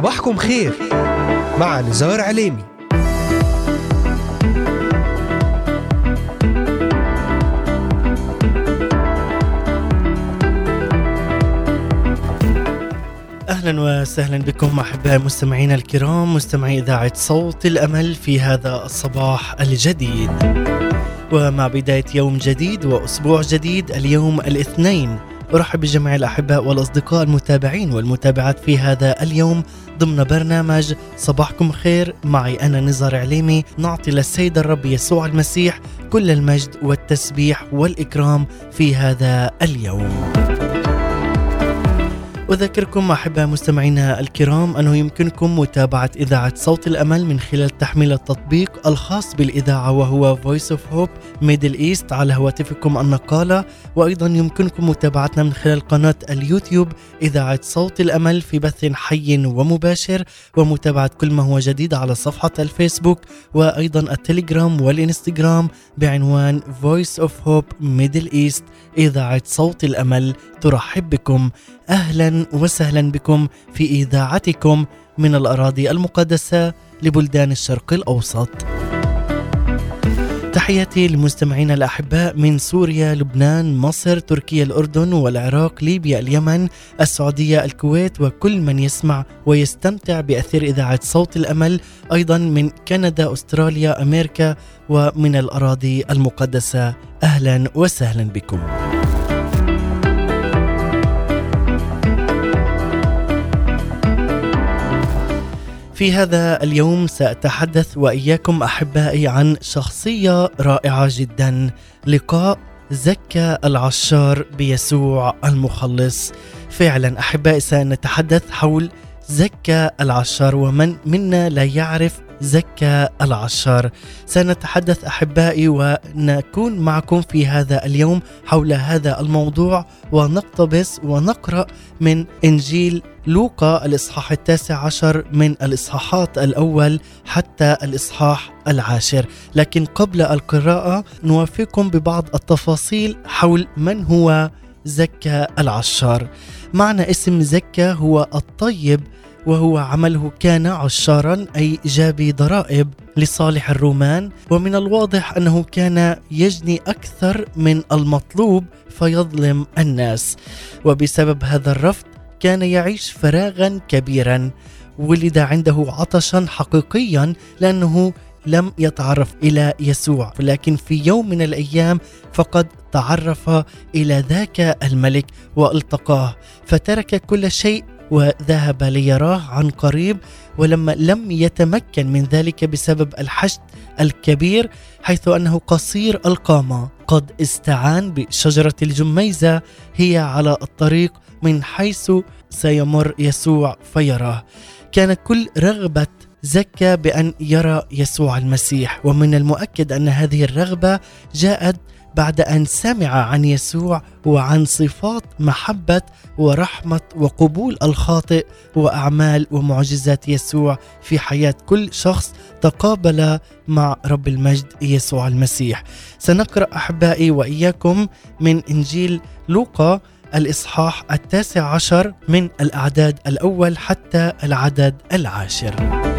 صباحكم خير مع نزار عليمي أهلا وسهلا بكم احبائي المستمعين الكرام مستمعي إذاعة صوت الأمل في هذا الصباح الجديد. ومع بداية يوم جديد وأسبوع جديد اليوم الاثنين أرحب بجميع الأحباء والأصدقاء المتابعين والمتابعات في هذا اليوم ضمن برنامج صباحكم خير معي أنا نزار عليمي نعطي للسيد الرب يسوع المسيح كل المجد والتسبيح والإكرام في هذا اليوم. أذكركم أحباء مستمعينا الكرام أنه يمكنكم متابعة إذاعة صوت الأمل من خلال تحميل التطبيق الخاص بالإذاعة وهو Voice of Hope Middle East على هواتفكم النقالة وأيضا يمكنكم متابعتنا من خلال قناة اليوتيوب إذاعة صوت الأمل في بث حي ومباشر ومتابعة كل ما هو جديد على صفحة الفيسبوك وأيضا التليجرام والإنستغرام بعنوان Voice of Hope Middle East إذاعة صوت الأمل ترحب بكم أهلا وسهلا بكم في إذاعتكم من الأراضي المقدسة لبلدان الشرق الأوسط. تحياتي للمستمعين الأحباء من سوريا، لبنان، مصر، تركيا، الأردن والعراق، ليبيا، اليمن، السعودية، الكويت وكل من يسمع ويستمتع بأثير إذاعة صوت الأمل، أيضا من كندا، أستراليا، أمريكا ومن الأراضي المقدسة. أهلا وسهلا بكم. في هذا اليوم سأتحدث وإياكم أحبائي عن شخصية رائعة جدا لقاء زكى العشار بيسوع المخلص. فعلا أحبائي سنتحدث حول زكى العشار ومن منا لا يعرف زكى العشار سنتحدث أحبائي ونكون معكم في هذا اليوم حول هذا الموضوع ونقتبس ونقرأ من إنجيل لوقا الإصحاح التاسع عشر من الإصحاحات الأول حتى الإصحاح العاشر. لكن قبل القراءة نوافيكم ببعض التفاصيل حول من هو زكى العشار معنى اسم زكى هو الطيب وهو عمله كان عشارا أي جابي ضرائب لصالح الرومان. ومن الواضح أنه كان يجني أكثر من المطلوب فيظلم الناس. وبسبب هذا الرفض كان يعيش فراغا كبيرا. ولد عنده عطشا حقيقيا لأنه لم يتعرف إلى يسوع. لكن في يوم من الأيام فقد تعرف إلى ذاك الملك وألتقاه فترك كل شيء وذهب ليراه عن قريب ولما لم يتمكن من ذلك بسبب الحشد الكبير حيث أنه قصير القامة قد استعان بشجرة الجميزة هي على الطريق من حيث سيمر يسوع فيراه. كانت كل رغبة زكى بأن يرى يسوع المسيح ومن المؤكد أن هذه الرغبة جاءت بعد أن سمع عن يسوع وعن صفات محبة ورحمة وقبول الخاطئ وأعمال ومعجزات يسوع في حياة كل شخص تقابل مع رب المجد يسوع المسيح. سنقرأ أحبائي وإياكم من إنجيل لوقا الإصحاح التاسع عشر من الأعداد الأول حتى العدد العاشر.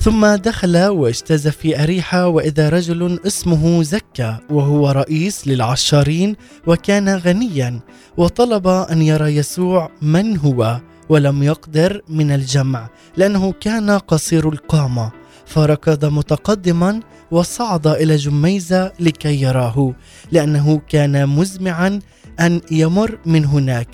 ثم دخل واجتاز في أريحة وإذا رجل اسمه زكى وهو رئيس للعشارين وكان غنيا وطلب أن يرى يسوع من هو ولم يقدر من الجمع لأنه كان قصير القامة. فركض متقدما وصعد إلى جميزة لكي يراه لأنه كان مزمعا أن يمر من هناك.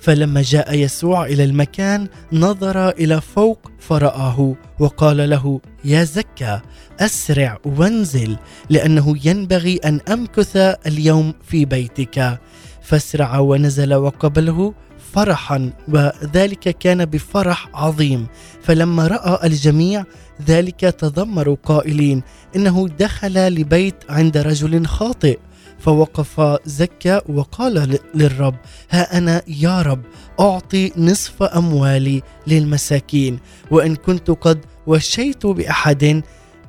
فلما جاء يسوع إلى المكان نظر إلى فوق فرآه وقال له يا زكى أسرع وانزل لأنه ينبغي أن أمكث اليوم في بيتك. فاسرع ونزل وقبله فرحا وذلك كان بفرح عظيم. فلما رأى الجميع ذلك تذمروا قائلين إنه دخل لبيت عند رجل خاطئ. فوقف زكى وقال للرب ها أنا يا رب أعطي نصف أموالي للمساكين وإن كنت قد وشيت بأحد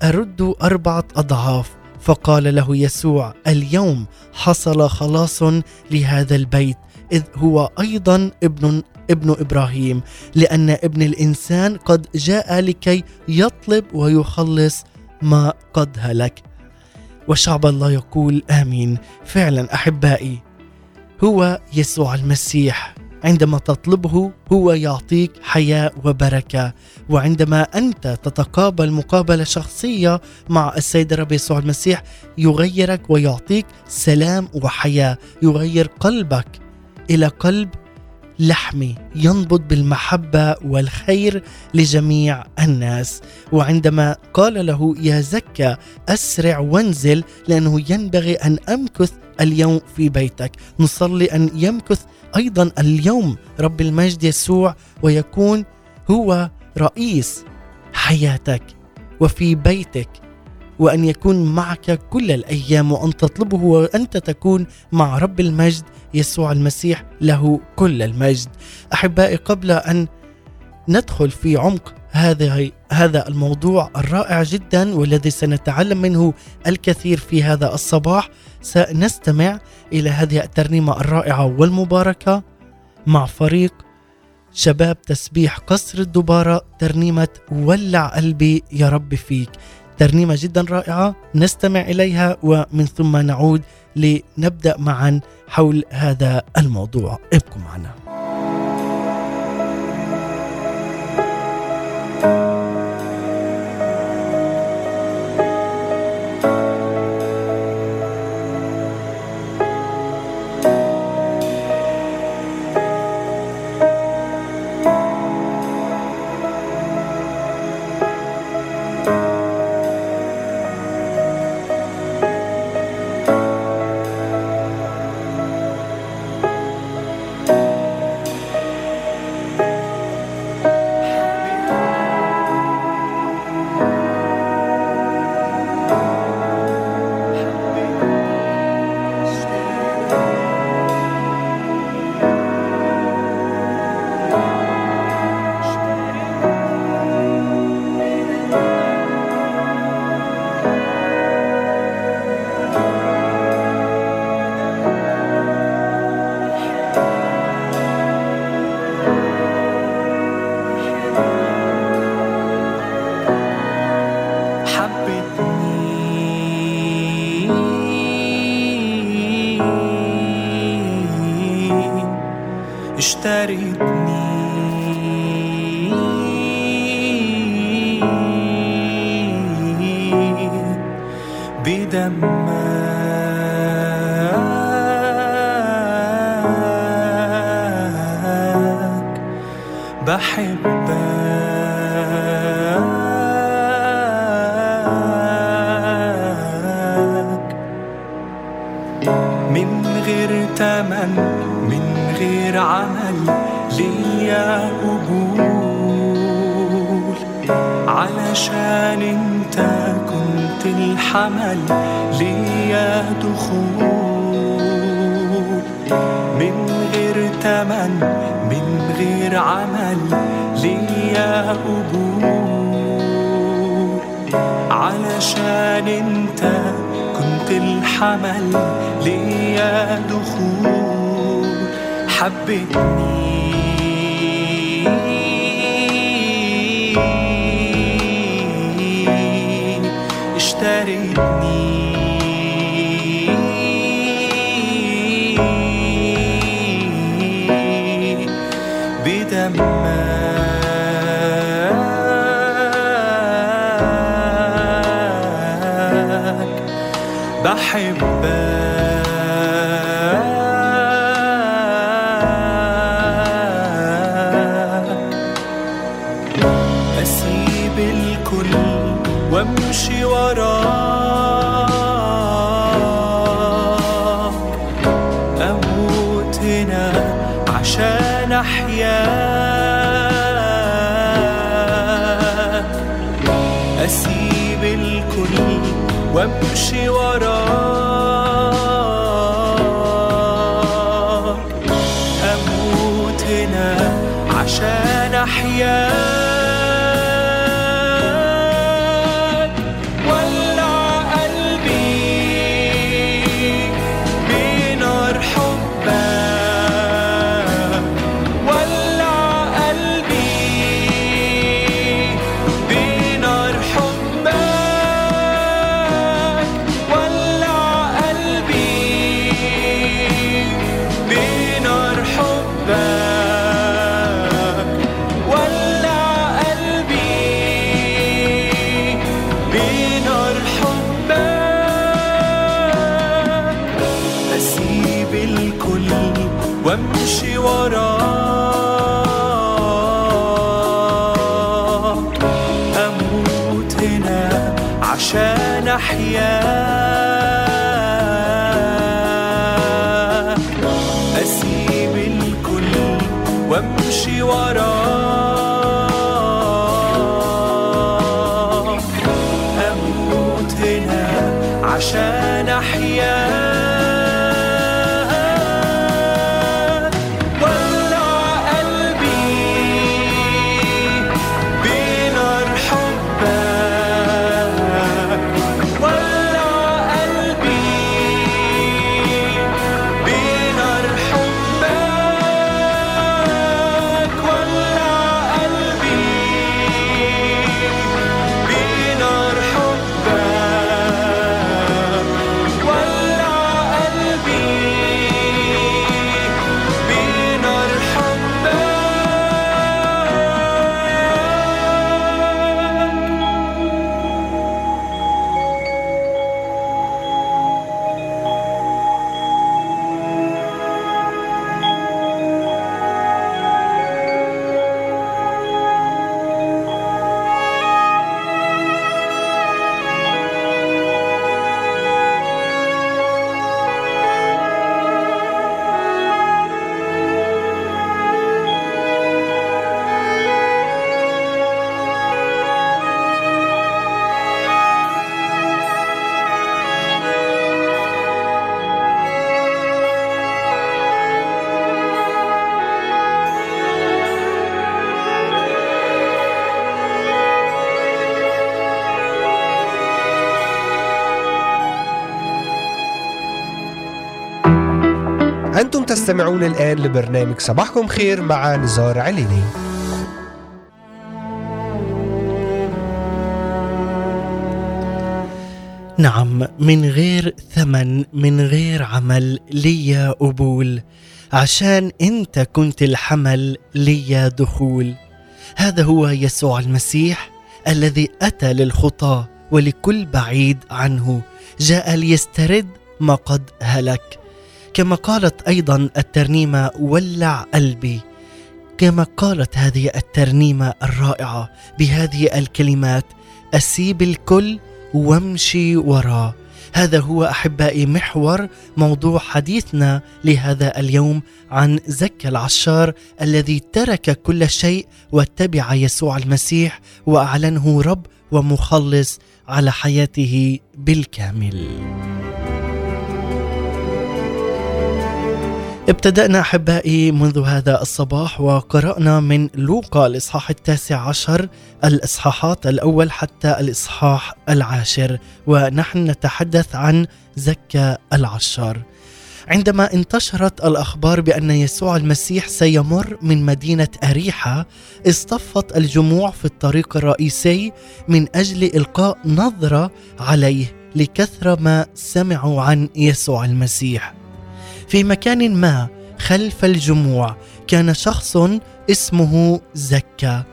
أرد أربعة أضعاف. فقال له يسوع اليوم حصل خلاص لهذا البيت إذ هو أيضا ابن ابن إبراهيم لأن ابن الإنسان قد جاء لكي يطلب ويخلص ما قد هلك. وشعب الله يقول آمين. فعلا أحبائي هو يسوع المسيح. عندما تطلبه هو يعطيك حياة وبركة. وعندما أنت تتقابل مقابلة شخصية مع السيد الرب يسوع المسيح يغيرك ويعطيك سلام وحياة يغير قلبك إلى قلب لحمي ينبض بالمحبة والخير لجميع الناس. وعندما قال له يا زكا أسرع وانزل لأنه ينبغي أن أمكث اليوم في بيتك. نصلي أن يمكث أيضا اليوم رب المجد يسوع ويكون هو رئيس حياتك. وفي بيتك وأن يكون معك كل الأيام وأن تطلبه وأنت تكون مع رب المجد يسوع المسيح له كل المجد. أحبائي قبل أن ندخل في عمق هذا هذا الموضوع الرائع جدا والذي سنتعلم منه الكثير في هذا الصباح سنستمع إلى هذه الترنيمة الرائعة والمباركة مع فريق شباب تسبيح قصر الدبارة ترنيمة ولع قلبي يا رب فيك. ترنيمة جدا رائعة نستمع إليها ومن ثم نعود لنبدأ معا حول هذا الموضوع. ابقوا معنا. أحب وامشي وراه أموت هنا عشان أحيا. أسيب الكل وامشي وراه تستمعون الآن لبرنامج صباحكم خير مع نزار عليني. نعم من غير ثمن من غير عمل ليا قبول. عشان انت كنت الحمل ليا دخول. هذا هو يسوع المسيح الذي أتى للخطاه ولكل بعيد عنه. جاء ليسترد ما قد هلك. كما قالت أيضا الترنيمة ولع قلبي كما قالت هذه الترنيمة الرائعة بهذه الكلمات اسيب الكل وامشي وراه هذا هو أحبائي محور موضوع حديثنا لهذا اليوم عن زكى العشار الذي ترك كل شيء واتبع يسوع المسيح وأعلنه رب ومخلص على حياته بالكامل. ابتدأنا أحبائي منذ هذا الصباح وقرأنا من لوقا الإصحاح التاسع عشر الإصحاحات الأول حتى الإصحاح العاشر ونحن نتحدث عن زكى العشار عندما انتشرت الأخبار بأن يسوع المسيح سيمر من مدينة أريحة اصطفت الجموع في الطريق الرئيسي من أجل إلقاء نظرة عليه لكثرة ما سمعوا عن يسوع المسيح. في مكان ما خلف الجموع كان شخص اسمه زكا.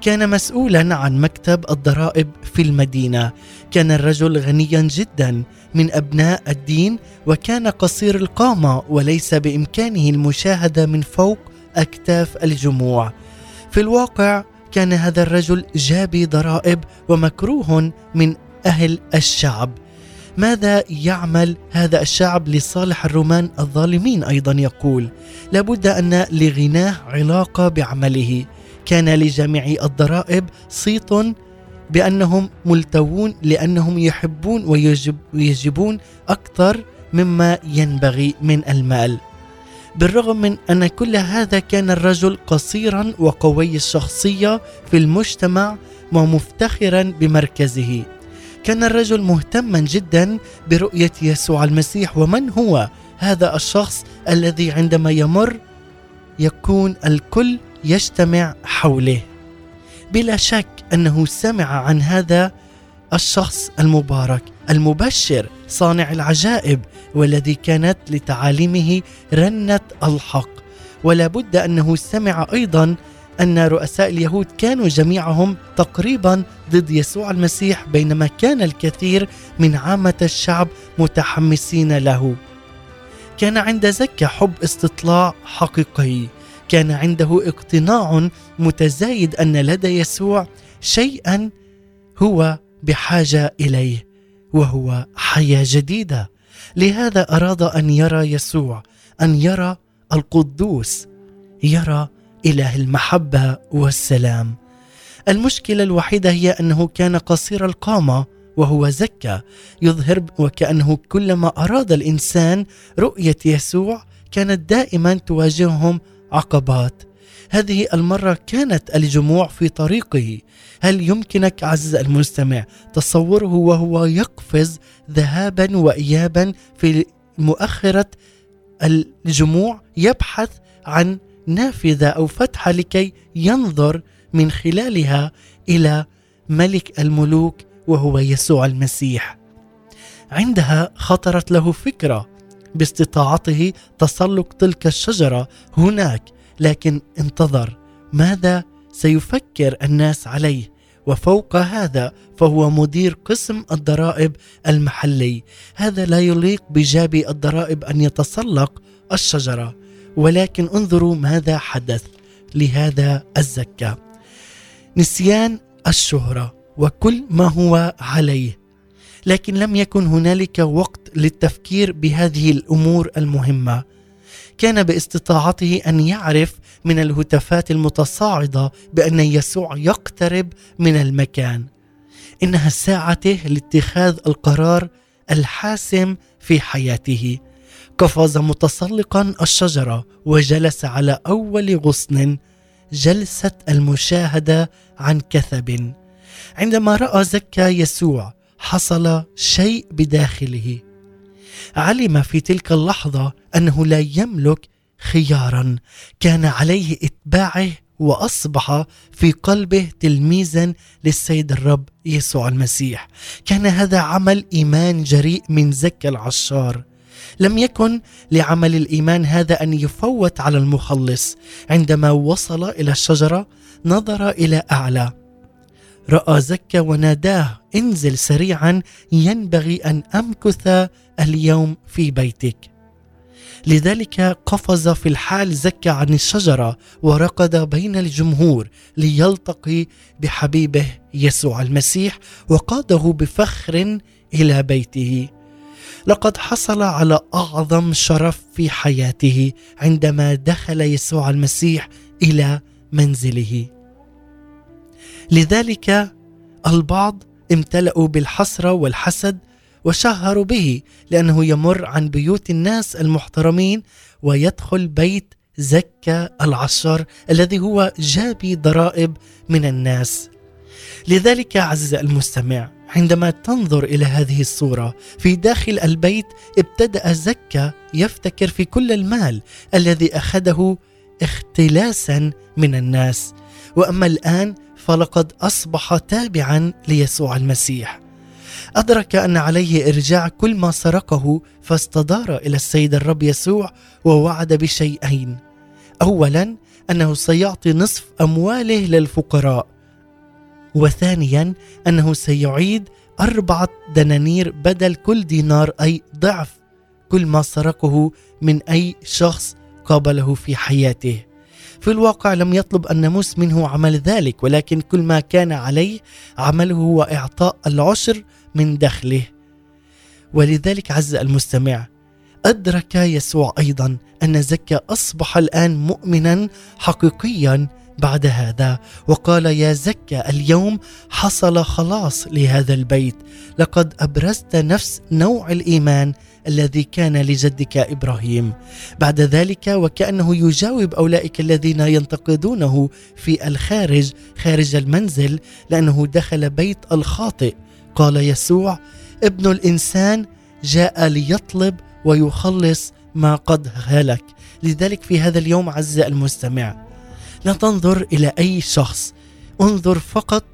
كان مسؤولا عن مكتب الضرائب في المدينة. كان الرجل غنيا جدا من أبناء الدين وكان قصير القامة وليس بإمكانه المشاهدة من فوق أكتاف الجموع. في الواقع كان هذا الرجل جابي ضرائب ومكروه من أهل الشعب. ماذا يعمل هذا الشعب لصالح الرومان الظالمين أيضا يقول لابد أن لغناه علاقة بعمله. كان لجميع الضرائب صيت بأنهم ملتوون لأنهم يحبون ويجب ويجبون أكثر مما ينبغي من المال. بالرغم من أن كل هذا كان الرجل قصيرا وقوي الشخصية في المجتمع ومفتخرا بمركزه. كان الرجل مهتما جدا برؤية يسوع المسيح ومن هو هذا الشخص الذي عندما يمر يكون الكل يجتمع حوله؟ بلا شك أنه سمع عن هذا الشخص المبارك المبشر صانع العجائب والذي كانت لتعاليمه رنة الحق. ولا بد أنه سمع أيضا أن رؤساء اليهود كانوا جميعهم تقريبا ضد يسوع المسيح بينما كان الكثير من عامة الشعب متحمسين له. كان عند زكا حب استطلاع حقيقي. كان عنده اقتناع متزايد أن لدى يسوع شيئا هو بحاجة إليه وهو حياة جديدة. لهذا أراد أن يرى يسوع أن يرى القدوس يرى إله المحبة والسلام. المشكلة الوحيدة هي أنه كان قصير القامة وهو زكى يظهر وكأنه كلما أراد الإنسان رؤية يسوع كانت دائما تواجههم عقبات. هذه المرة كانت الجموع في طريقه. هل يمكنك عزيز المستمع تصوره وهو يقفز ذهابا وايابا في مؤخرة الجموع يبحث عن نافذة أو فتحه لكي ينظر من خلالها إلى ملك الملوك وهو يسوع المسيح. عندها خطرت له فكرة باستطاعته تسلق تلك الشجرة هناك لكن انتظر ماذا سيفكر الناس عليه. وفوق هذا فهو مدير قسم الضرائب المحلي. هذا لا يليق بجابي الضرائب أن يتسلق الشجرة. ولكن انظروا ماذا حدث لهذا الزكاة. نسيان الشهرة وكل ما هو عليه لكن لم يكن هنالك وقت للتفكير بهذه الأمور المهمة. كان باستطاعته أن يعرف من الهتافات المتصاعدة بأن يسوع يقترب من المكان. إنها ساعته لاتخاذ القرار الحاسم في حياته. قفز متسلقا الشجرة وجلس على أول غصن جلسه المشاهدة عن كثب. عندما رأى زكا يسوع حصل شيء بداخله. علم في تلك اللحظة أنه لا يملك خيارا. كان عليه إتباعه وأصبح في قلبه تلميذا للسيد الرب يسوع المسيح. كان هذا عمل إيمان جريء من زكا العشار. لم يكن لعمل الإيمان هذا أن يفوت على المخلص. عندما وصل إلى الشجرة نظر إلى أعلى. رأى زكا وناداه انزل سريعا ينبغي أن أمكث اليوم في بيتك. لذلك قفز في الحال زكى عن الشجرة وركض بين الجمهور ليلتقي بحبيبه يسوع المسيح وقاده بفخر إلى بيته. لقد حصل على أعظم شرف في حياته عندما دخل يسوع المسيح إلى منزله. لذلك البعض امتلأوا بالحسرة والحسد وشهروا به لأنه يمر عن بيوت الناس المحترمين ويدخل بيت زكا العشر الذي هو جابي ضرائب من الناس. لذلك عزيز المستمع عندما تنظر إلى هذه الصورة في داخل البيت ابتدأ زكا يفتكر في كل المال الذي أخذه اختلاسا من الناس. وأما الآن فلقد أصبح تابعا ليسوع المسيح. أدرك أن عليه إرجاع كل ما سرقه فاستدار إلى السيد الرب يسوع ووعد بشيئين. اولا أنه سيعطي نصف أمواله للفقراء. وثانيا أنه سيعيد أربعة دنانير بدل كل دينار أي ضعف كل ما سرقه من أي شخص قابله في حياته. في الواقع لم يطلب الناموس منه عمل ذلك ولكن كل ما كان عليه عمله هو إعطاء العشر من دخله. ولذلك عز المستمع أدرك يسوع أيضا أن زكا أصبح الآن مؤمنا حقيقيا بعد هذا وقال يا زكا اليوم حصل خلاص لهذا البيت. لقد أبرزت نفس نوع الإيمان الذي كان لجدك إبراهيم. بعد ذلك وكأنه يجاوب أولئك الذين ينتقدونه في الخارج خارج المنزل لأنه دخل بيت الخاطئ. قال يسوع ابن الإنسان جاء ليطلب ويخلص ما قد هلك. لذلك في هذا اليوم عز المستمع لا تنظر إلى أي شخص. انظر فقط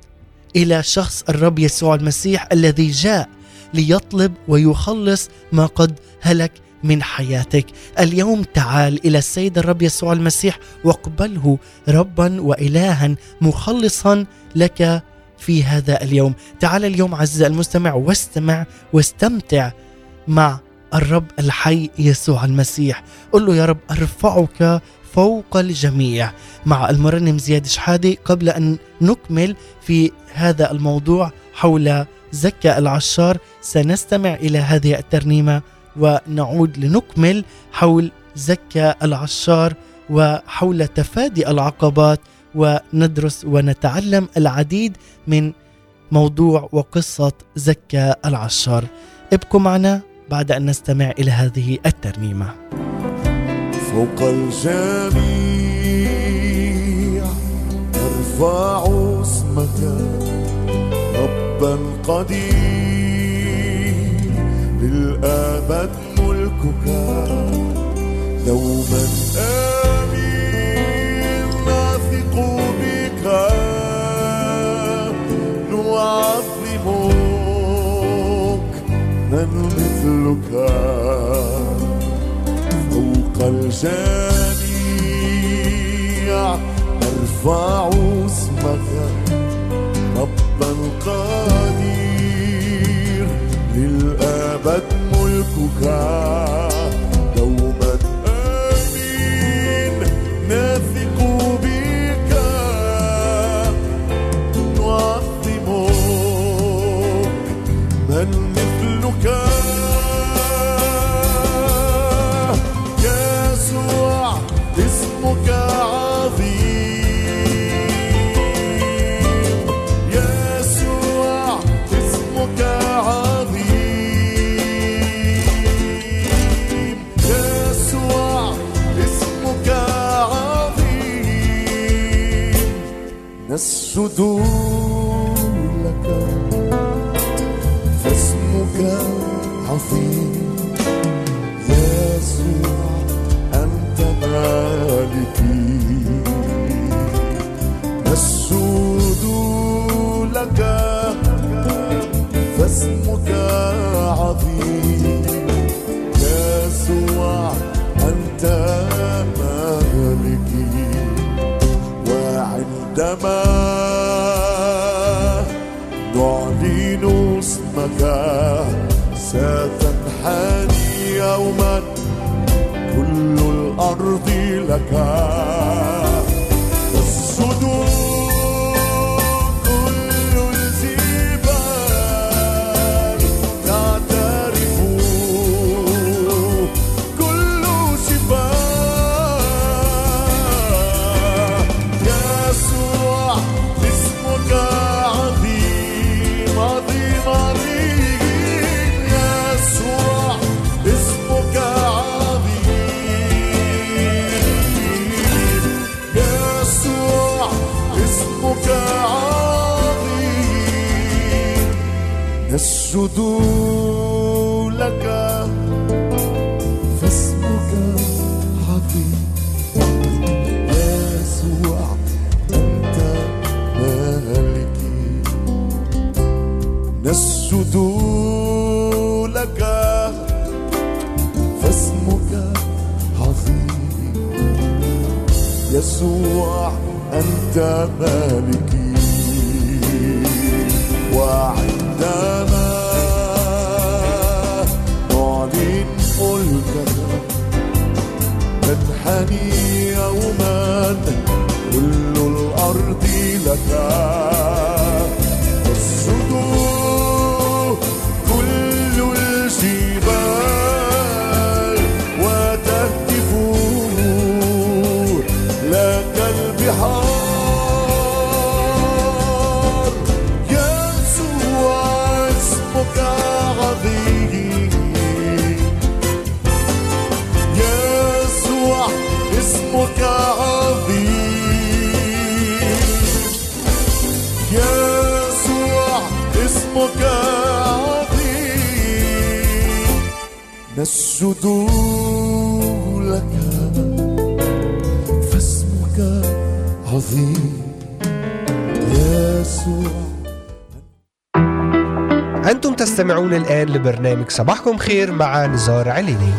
إلى شخص الرب يسوع المسيح الذي جاء ليطلب ويخلص ما قد هلك من حياتك. اليوم تعال إلى السيد الرب يسوع المسيح واقبله ربا والها مخلصا لك في هذا اليوم. تعال اليوم عزيزي المستمع واستمع واستمتع مع الرب الحي يسوع المسيح. قل له يا رب أرفعك فوق الجميع. مع المرنم زياد شحادة قبل أن نكمل في هذا الموضوع حول زكى العشار سنستمع إلى هذه الترنيمة ونعود لنكمل حول زكى العشار وحول تفادي العقبات وندرس ونتعلم العديد من موضوع وقصة زكى العشار. ابقوا معنا بعد أن نستمع إلى هذه الترنيمة. فوق الجميع نرفع اسمك ربا قدير. للأبد ملكك دوما آمين. نثق بك نعظمك من مثلك. الجميع نرفع اسمك ربا قدير للأبد ملكك. لك فاسمك عظيم. يسوع أنت مالكي. نسجد ستنحني يوما. كل الأرض لك. نسجد لك فاسمك عظيم. يسوع أنت مالكي نسجد لك فاسمك عظيم. يسوع أنت مالكي تنحني يوما كل الأرض لك. نسجد لك فاسمك عظيم. يسوع. أنتم تستمعون الآن لبرنامج صباحكم خير مع نزار عليني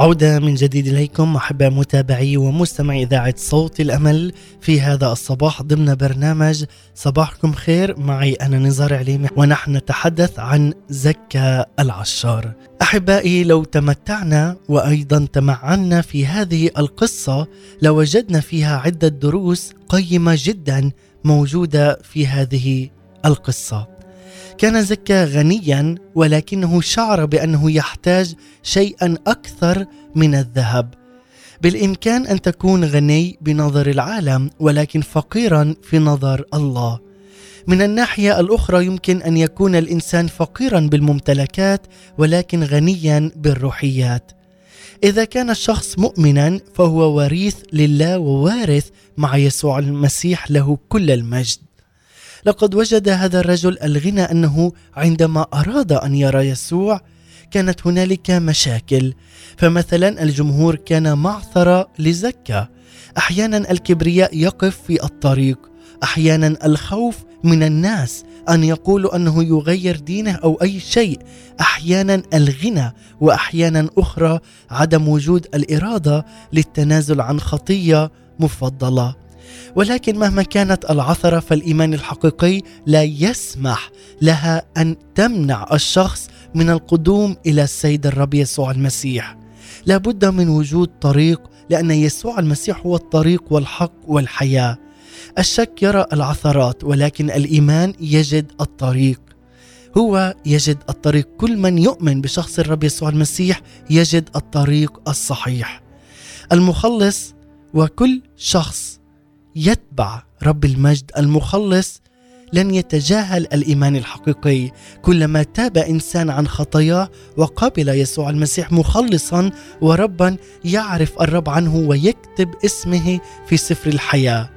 عودة من جديد إليكم أحباء متابعي ومستمعي إذاعة صوت الأمل في هذا الصباح ضمن برنامج صباحكم خير. معي أنا نزار عليمي ونحن نتحدث عن زكا العشار. أحبائي لو تمتعنا وأيضا تمعنا في هذه القصة لوجدنا فيها عدة دروس قيمة جدا موجودة في هذه القصة. كان زكا غنيا ولكنه شعر بأنه يحتاج شيئا أكثر من الذهب. بالإمكان أن تكون غني بنظر العالم ولكن فقيرا في نظر الله. من الناحية الأخرى يمكن أن يكون الإنسان فقيرا بالممتلكات ولكن غنيا بالروحيات. إذا كان الشخص مؤمنا فهو وريث لله ووارث مع يسوع المسيح له كل المجد. لقد وجد هذا الرجل الغنى أنه عندما أراد أن يرى يسوع كانت هنالك مشاكل. فمثلا الجمهور كان معثره لزكا. أحيانا الكبرياء يقف في الطريق. أحيانا الخوف من الناس أن يقولوا أنه يغير دينه أو أي شيء. أحيانا الغنى واحيانا أخرى عدم وجود الإرادة للتنازل عن خطية مفضلة. ولكن مهما كانت العثرة فالإيمان الحقيقي لا يسمح لها أن تمنع الشخص من القدوم إلى السيد الرب يسوع المسيح. لابد من وجود طريق لأن يسوع المسيح هو الطريق والحق والحياة. الشك يرى العثرات ولكن الإيمان يجد الطريق. هو يجد الطريق. كل من يؤمن بشخص الرب يسوع المسيح يجد الطريق الصحيح. المخلص وكل شخص يتبع رب المجد المخلص لن يتجاهل الإيمان الحقيقي. كلما تاب إنسان عن خطاياه وقبل يسوع المسيح مخلصا وربا يعرف الرب عنه ويكتب اسمه في سفر الحياة.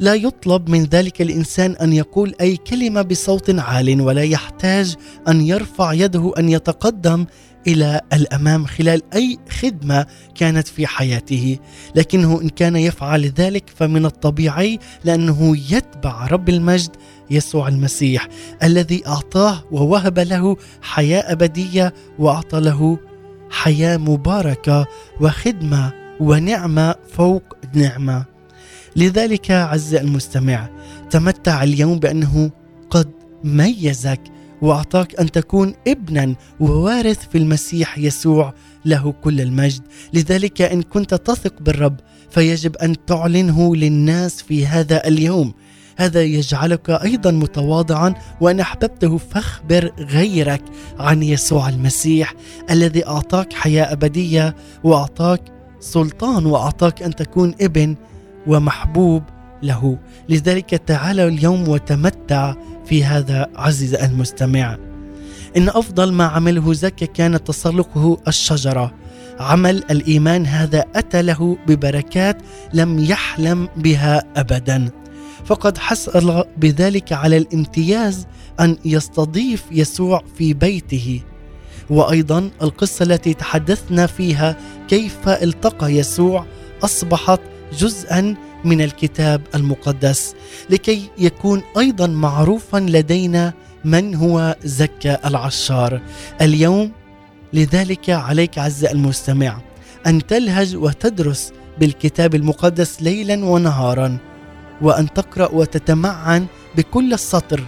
لا يطلب من ذلك الإنسان أن يقول أي كلمة بصوت عال ولا يحتاج أن يرفع يده أن يتقدم إلى الأمام خلال أي خدمة كانت في حياته. لكنه إن كان يفعل ذلك فمن الطبيعي لأنه يتبع رب المجد يسوع المسيح الذي أعطاه ووهب له حياة أبدية وأعطى له حياة مباركة وخدمة ونعمة فوق نعمة. لذلك عز المستمع تمتع اليوم بأنه قد ميزك وأعطاك أن تكون ابنا ووارث في المسيح يسوع له كل المجد. لذلك إن كنت تثق بالرب فيجب أن تعلنه للناس في هذا اليوم. هذا يجعلك أيضا متواضعا وأن أحببته فاخبر غيرك عن يسوع المسيح الذي أعطاك حياة أبدية وأعطاك سلطان وأعطاك أن تكون ابن ومحبوب له. لذلك تعالوا اليوم وتمتع في هذا عزيز المستمع. إن أفضل ما عمله زكا كان تسلقه الشجرة. عمل الإيمان هذا أتى له ببركات لم يحلم بها ابدا. فقد حصل بذلك على الامتياز أن يستضيف يسوع في بيته. وأيضا القصة التي تحدثنا فيها كيف التقى يسوع أصبحت جزءا من الكتاب المقدس لكي يكون أيضا معروفا لدينا من هو زكا العشار. اليوم لذلك عليك عز المستمع أن تلهج وتدرس بالكتاب المقدس ليلا ونهارا وأن تقرأ وتتمعن بكل السطر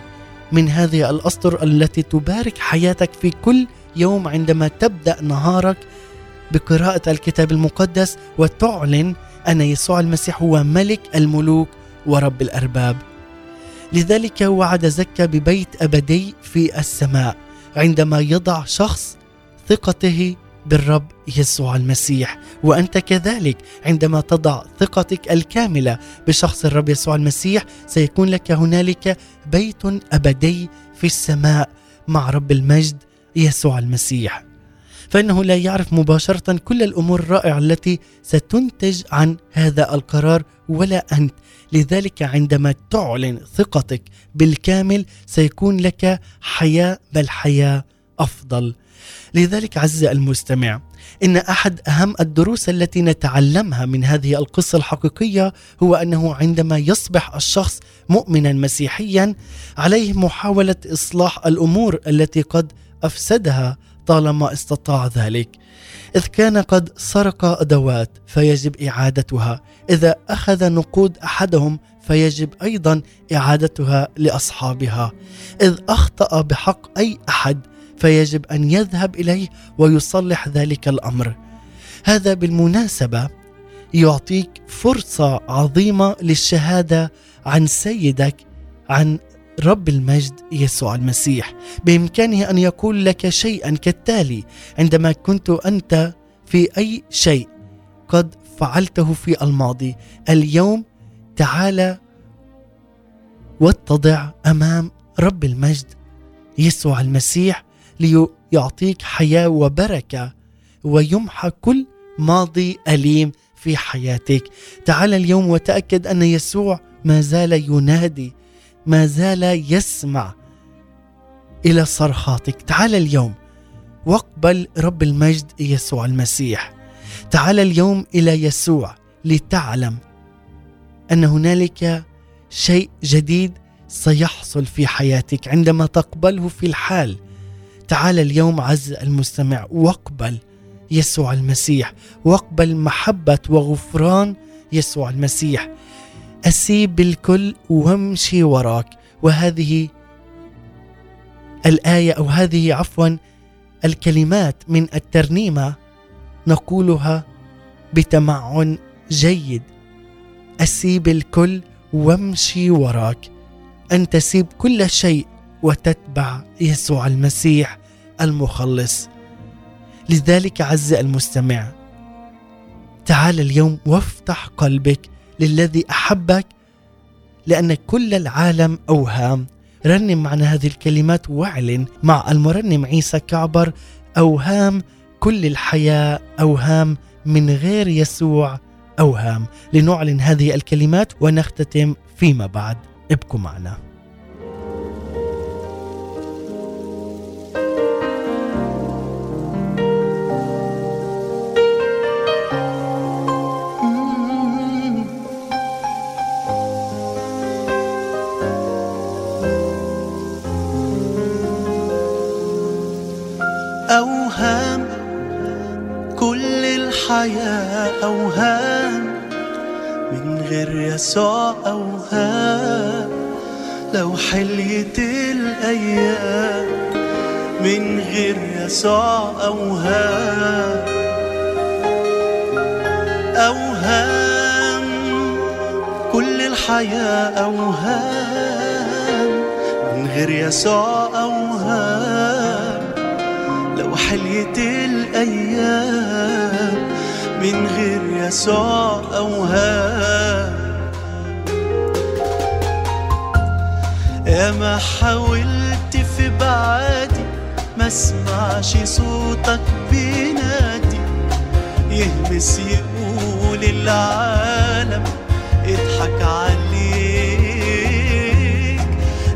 من هذه الأسطر التي تبارك حياتك في كل يوم عندما تبدأ نهارك بقراءة الكتاب المقدس وتعلن أن يسوع المسيح هو ملك الملوك ورب الأرباب. لذلك وعد زكا ببيت أبدي في السماء عندما يضع شخص ثقته بالرب يسوع المسيح. وأنت كذلك عندما تضع ثقتك الكاملة بشخص الرب يسوع المسيح سيكون لك هنالك بيت أبدي في السماء مع رب المجد يسوع المسيح. فإنه لا يعرف مباشرة كل الأمور الرائعة التي ستنتج عن هذا القرار ولا أنت. لذلك عندما تعلن ثقتك بالكامل سيكون لك حياة بل حياة أفضل. لذلك عز المستمع إن أحد أهم الدروس التي نتعلمها من هذه القصة الحقيقية هو أنه عندما يصبح الشخص مؤمنا مسيحيا عليه محاولة إصلاح الأمور التي قد أفسدها طالما استطاع ذلك. إذ كان قد سرق أدوات فيجب إعادتها. إذا أخذ نقود أحدهم فيجب أيضا إعادتها لأصحابها. إذ أخطأ بحق أي أحد فيجب أن يذهب إليه ويصلح ذلك الأمر. هذا بالمناسبة يعطيك فرصة عظيمة للشهادة عن سيدك عن رب المجد يسوع المسيح. بإمكانه أن يقول لك شيئا كالتالي عندما كنت أنت في أي شيء قد فعلته في الماضي اليوم تعال واتضع أمام رب المجد يسوع المسيح ليعطيك حياة وبركة ويمحى كل ماضي أليم في حياتك. تعال اليوم وتأكد أن يسوع ما زال ينادي ما زال يسمع إلى صرخاتك. تعال اليوم واقبل رب المجد يسوع المسيح. تعال اليوم إلى يسوع لتعلم أن هنالك شيء جديد سيحصل في حياتك عندما تقبله في الحال. تعال اليوم عز المستمع واقبل يسوع المسيح. واقبل محبة وغفران يسوع المسيح. اسيب الكل وامشي وراك. وهذه الآية أو هذه عفوا الكلمات من الترنيمة نقولها بتمعن جيد. اسيب الكل وامشي وراك. أن تسيب كل شيء وتتبع يسوع المسيح المخلص. لذلك عز المستمع تعال اليوم وافتح قلبك للذي أحبك لأن كل العالم أوهام. رنم معنا هذه الكلمات وأعلن مع المرنم عيسى كعبر. أوهام كل الحياة أوهام من غير يسوع أوهام. لنعلن هذه الكلمات ونختتم فيما بعد. ابقوا معنا. أوهام كل الحياة أوهام. من غير يسوع أوهام. لو حليت الأيام من غير يسوع أوهام. أوهام كل الحياة أوهام. من غير يسوع حليت الأيام من غير يسوع أوهام يا ما حاولت في بعادي ما اسمعش صوتك بينادي. يهمس يقول العالم اضحك عليك.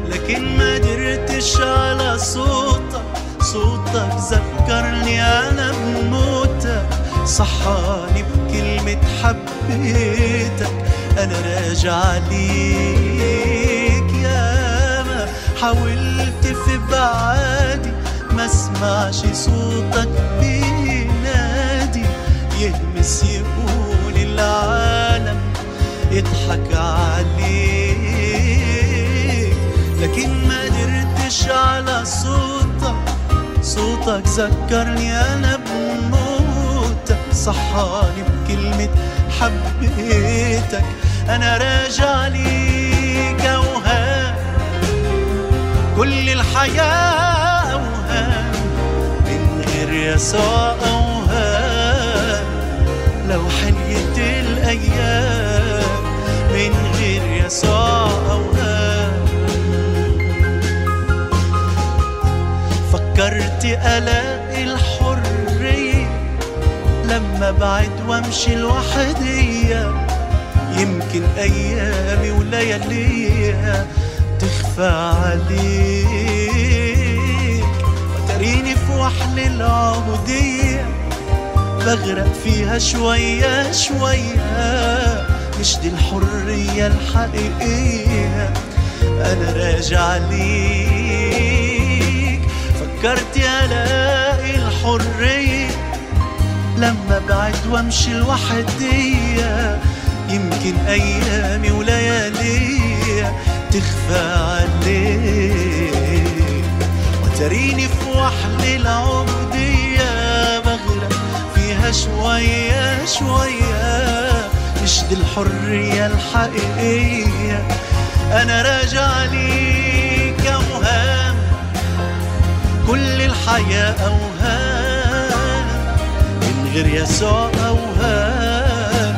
لكن ما قدرتش على صوتك صوتك ذكرني أنا بموتك. صحاني بكلمة حبيتك. أنا راجع ليك ياما حاولت في بعادي ما اسمعش صوتك بينادي. يهمس يقول العالم يضحك عليك. لكن ما قدرتش على صوتك صوتك ذكرني أنا بموتك صحاني بكلمة حبيتك. أنا راجع ليك أوهام. كل الحياة أوهام. من غير يسوع أوهام. لو حليت الأيام. من غير يسوع أوهام. فكرت الاقي الحرية. لما بعد وامشي لوحدية يمكن أيامي ولياليها تخفى عليك. وتريني في وحل العبودية بغرق فيها شوية شوية. مش دي الحرية الحقيقية أنا راجع ليك فكرت الاقي الحرية. لما بعد وامشي لوحدي يمكن أيامي ولياليا تخفى عليك. وتريني في وحدي العبودية بغرق فيها شوية شوية. مش دي الحرية الحقيقية. أنا راجع ليك. كل الحياة أوهام من غير يسوع أوهام.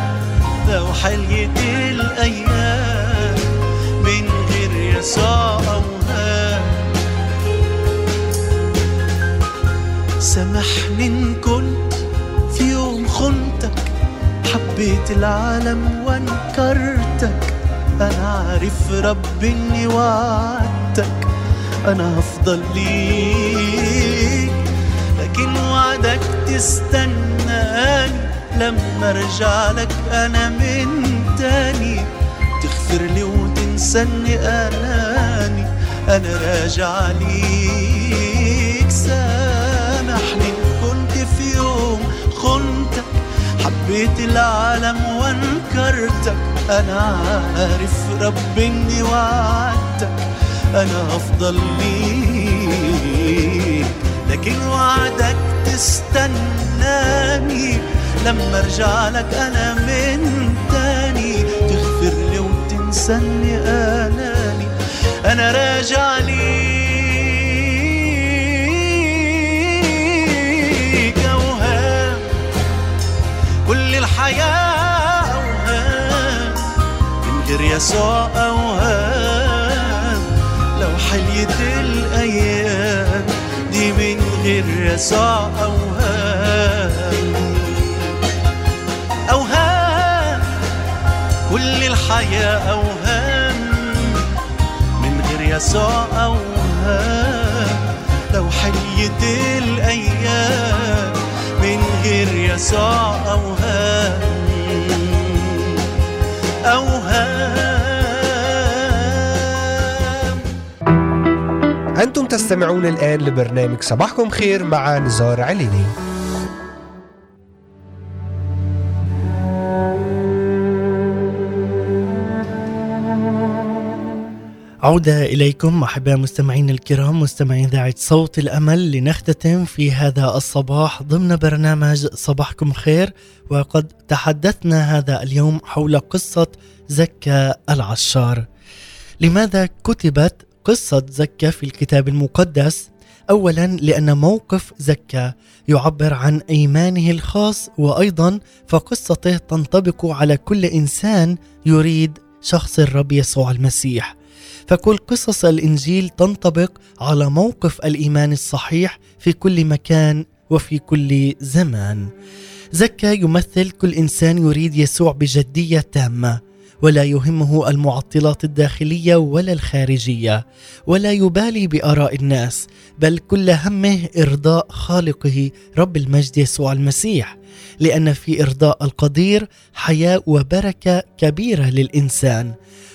لو حليت الأيام من غير يسوع أوهام. سامحني إن كنت في يوم خنتك. حبيت العالم وانكرتك. أنا عارف رب إني وعدتك أنا هفضل ليك لكن وعدك تستناني. لما أرجع لك أنا من تاني تغفر لي وتنساني أناني. أنا راجع ليك سامحني. كنت في يوم خنتك حبيت العالم وانكرتك. أنا عارف رب إني وعدتك. أنا هفضل ليك. لكن وعدك تستناني. لما أرجع لك أنا من تاني تغفر لي وتنساني أناني. أنا راجع ليك. أوهام. كل الحياة أوهام. من غير يسوع أوهام. لو حليت الأيام دي من غير يسوع اوهام أوهام كل الحياة أوهام من غير يسوع أوهام لو حيت الأيام من غير يسوع أوهام أوهام أنتم تستمعون الآن لبرنامج صباحكم خير مع نزار عليني. عودة إليكم أحباء مستمعين الكرام مستمعين إذاعة صوت الأمل لنختتم في هذا الصباح ضمن برنامج صباحكم خير وقد تحدثنا هذا اليوم حول قصة زكا العشار. لماذا كتبت قصة زكا في الكتاب المقدس؟ أولا لأن موقف زكا يعبر عن إيمانه الخاص وأيضا فقصته تنطبق على كل إنسان يريد شخص الرب يسوع المسيح فكل قصص الإنجيل تنطبق على موقف الإيمان الصحيح في كل مكان وفي كل زمان. زكا يمثل كل إنسان يريد يسوع بجدية تامة ولا يهمه المعطلات الداخلية ولا الخارجية ولا يبالي بآراء الناس بل كل همه إرضاء خالقه رب المجد يسوع المسيح لأن في إرضاء القدير حياه وبركة كبيرة للإنسان.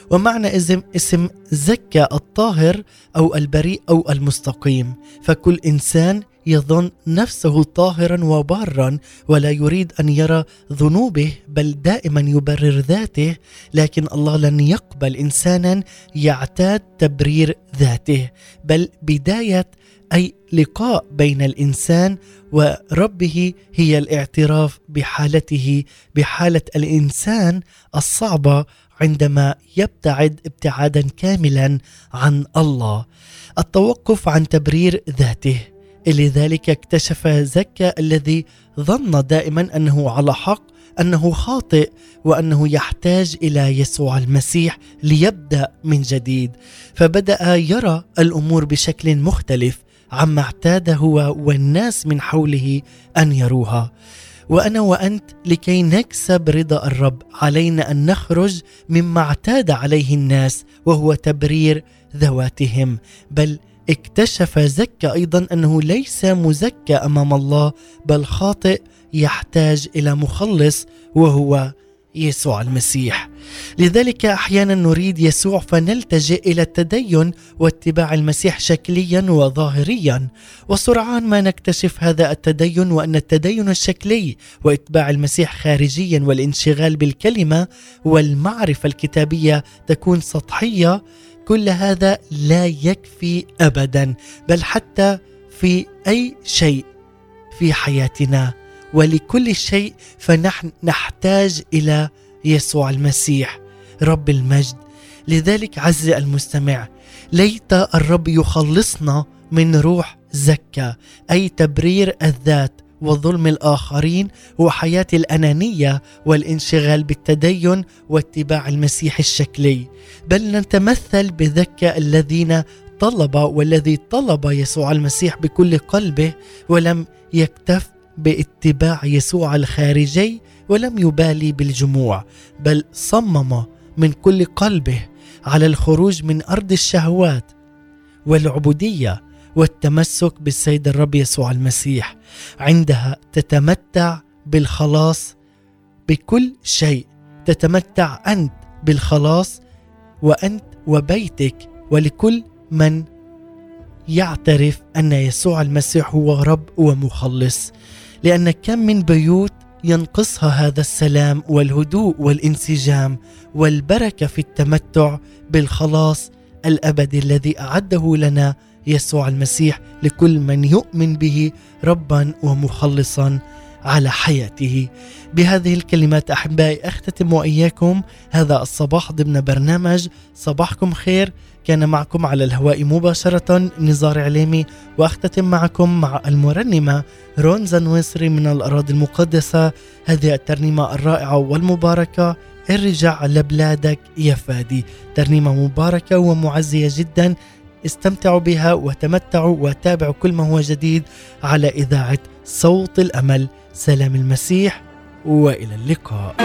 ومعنى اسم اسم زكى الطاهر أو البريء أو المستقيم فكل إنسان يظن نفسه طاهرا وبارا ولا يريد أن يرى ذنوبه بل دائما يبرر ذاته لكن الله لن يقبل انسانا يعتاد تبرير ذاته بل بداية أي لقاء بين الإنسان وربه هي الاعتراف بحالته بحالة الإنسان الصعبة عندما يبتعد ابتعادا كاملا عن الله. التوقف عن تبرير ذاته. لذلك اكتشف زكا الذي ظن دائما أنه على حق أنه خاطئ وأنه يحتاج إلى يسوع المسيح ليبدأ من جديد. فبدأ يرى الأمور بشكل مختلف عما اعتاد هو والناس من حوله أن يروها. وأنا وأنت لكي نكسب رضا الرب علينا أن نخرج مما اعتاد عليه الناس وهو تبرير ذواتهم. بل اكتشف زكا أيضا أنه ليس مزكى أمام الله بل خاطئ يحتاج إلى مخلص وهو يسوع المسيح. لذلك أحيانا نريد يسوع فنلتجئ إلى التدين واتباع المسيح شكليا وظاهريا. وسرعان ما نكتشف هذا التدين وأن التدين الشكلي واتباع المسيح خارجيا والانشغال بالكلمة والمعرفة الكتابية تكون سطحية كل هذا لا يكفي ابدا بل حتى في أي شيء في حياتنا. ولكل شيء فنحن نحتاج إلى يسوع المسيح رب المجد. لذلك عز المستمع ليت الرب يخلصنا من روح زكا أي تبرير الذات وظلم الآخرين وحياة الأنانية والانشغال بالتدين واتباع المسيح الشكلي. بل نتمثل بذكا الذين طلب والذي طلب يسوع المسيح بكل قلبه ولم يكتف باتباع يسوع الخارجي ولم يبالي بالجموع بل صمم من كل قلبه على الخروج من أرض الشهوات والعبودية والتمسك بالسيد الرب يسوع المسيح. عندها تتمتع بالخلاص بكل شيء. تتمتع أنت بالخلاص وأنت وبيتك ولكل من يعترف أن يسوع المسيح هو رب ومخلص. لأن كم من بيوت ينقصها هذا السلام والهدوء والانسجام والبركة في التمتع بالخلاص الأبدي الذي أعده لنا يسوع المسيح لكل من يؤمن به ربا ومخلصا على حياته. بهذه الكلمات أحبائي أختتم وإياكم هذا الصباح ضمن برنامج صباحكم خير. كان معكم على الهواء مباشرة نزار عليمي وأختتم معكم مع المرنمة رون زنويسري من الأراضي المقدسة. هذه الترنيمة الرائعة والمباركة ارجع لبلادك يا فادي. ترنيمة مباركة ومعزية جدا استمتعوا بها وتمتعوا وتابعوا كل ما هو جديد على إذاعة صوت الأمل. سلام المسيح وإلى اللقاء.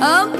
ốm.